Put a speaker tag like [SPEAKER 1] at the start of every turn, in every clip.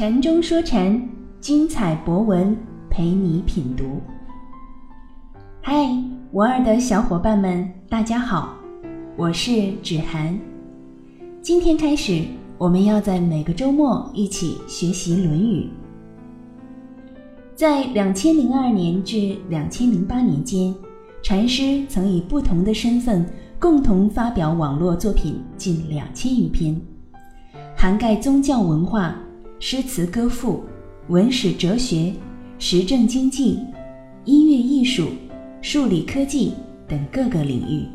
[SPEAKER 1] 禅中说禅，精彩博文陪你品读。嗨，我二的小伙伴们，大家好，我是芷涵。今天开始，我们要在每个周末一起学习《论语》。在两千零二年至两千零八年间，禅师曾以不同的身份共同发表网络作品近两千余篇，涵盖宗教文化。诗词歌赋、文史哲学、时政经济、音乐艺术、数理科技等各个领域，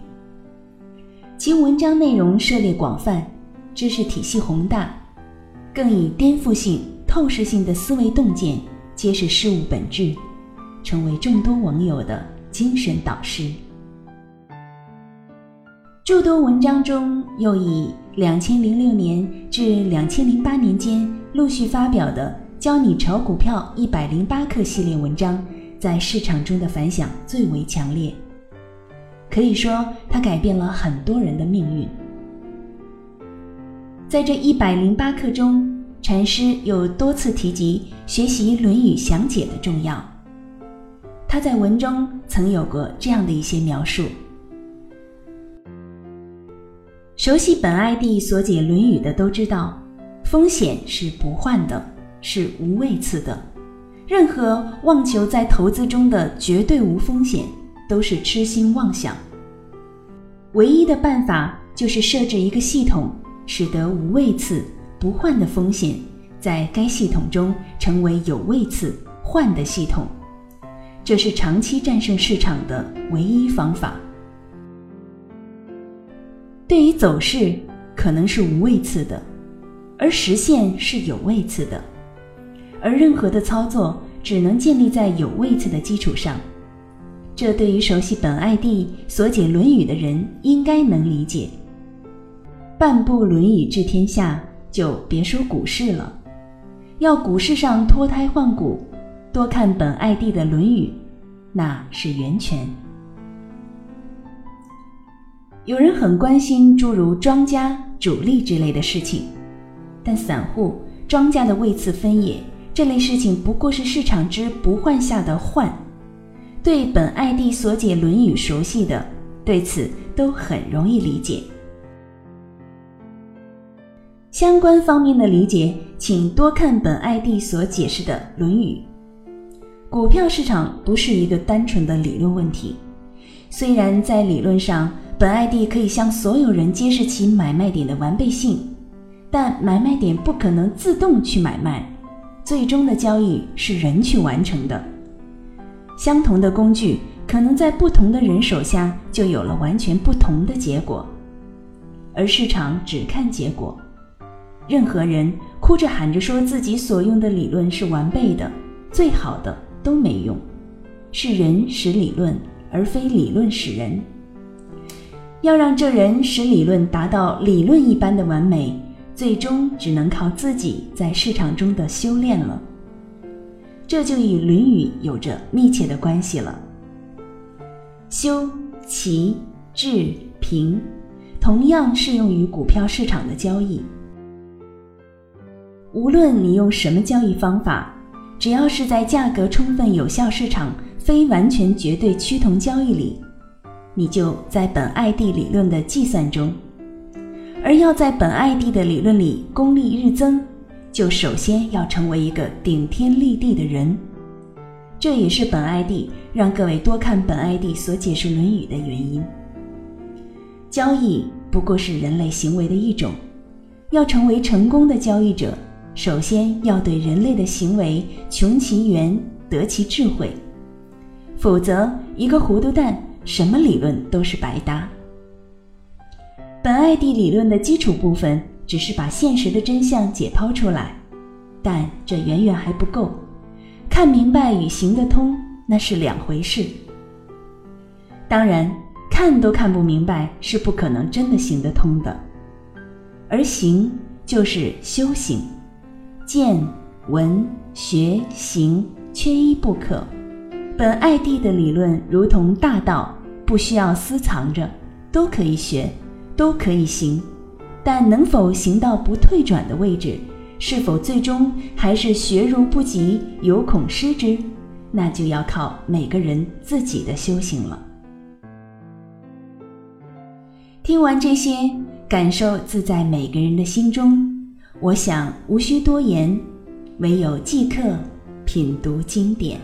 [SPEAKER 1] 其文章内容涉猎广泛，知识体系宏大，更以颠覆性、透视性的思维洞见揭示事物本质，成为众多网友的精神导师。诸多文章中，又以两千零六年至两千零八年间陆续发表的《教你炒股票一百零八课》系列文章，在市场中的反响最为强烈。可以说，它改变了很多人的命运。在这一百零八课中，禅师又多次提及学习《论语》详解的重要。他在文中曾有过这样的一些描述。熟悉本 ID 所解《论语》的都知道，风险是不换的，是无位次的。任何妄求在投资中的绝对无风险，都是痴心妄想。唯一的办法就是设置一个系统，使得无位次、不换的风险在该系统中成为有位次、换的系统。这是长期战胜市场的唯一方法。对于走势，可能是无位次的，而实现是有位次的，而任何的操作只能建立在有位次的基础上。这对于熟悉本艾地所解《论语》的人应该能理解。半部《论语》治天下，就别说股市了。要股市上脱胎换骨，多看本艾地的《论语》，那是源泉。有人很关心诸如庄家、主力之类的事情，但散户、庄家的位次分野这类事情，不过是市场之不换下的换。对本艾地所解《论语》熟悉的，对此都很容易理解。相关方面的理解，请多看本艾地所解释的《论语》。股票市场不是一个单纯的理论问题，虽然在理论上。本艾蒂可以向所有人揭示其买卖点的完备性，但买卖点不可能自动去买卖，最终的交易是人去完成的。相同的工具，可能在不同的人手下就有了完全不同的结果，而市场只看结果。任何人哭着喊着说自己所用的理论是完备的、最好的都没用，是人使理论，而非理论使人。要让这人使理论达到理论一般的完美，最终只能靠自己在市场中的修炼了。这就与《论语》有着密切的关系了。修、齐、治、平，同样适用于股票市场的交易。无论你用什么交易方法，只要是在价格充分、有效市场非完全绝对趋同交易里。你就在本艾地理论的计算中，而要在本艾地的理论里功力日增，就首先要成为一个顶天立地的人。这也是本艾地让各位多看本艾地所解释《论语》的原因。交易不过是人类行为的一种，要成为成功的交易者，首先要对人类的行为穷其源，得其智慧，否则一个糊涂蛋。什么理论都是白搭。本艾蒂理论的基础部分只是把现实的真相解剖出来，但这远远还不够。看明白与行得通那是两回事。当然，看都看不明白是不可能真的行得通的，而行就是修行，见、闻、学、行缺一不可。本艾地的理论如同大道，不需要私藏着，都可以学，都可以行，但能否行到不退转的位置，是否最终还是学如不及，有恐失之，那就要靠每个人自己的修行了。听完这些，感受自在每个人的心中。我想无需多言，唯有即刻品读经典。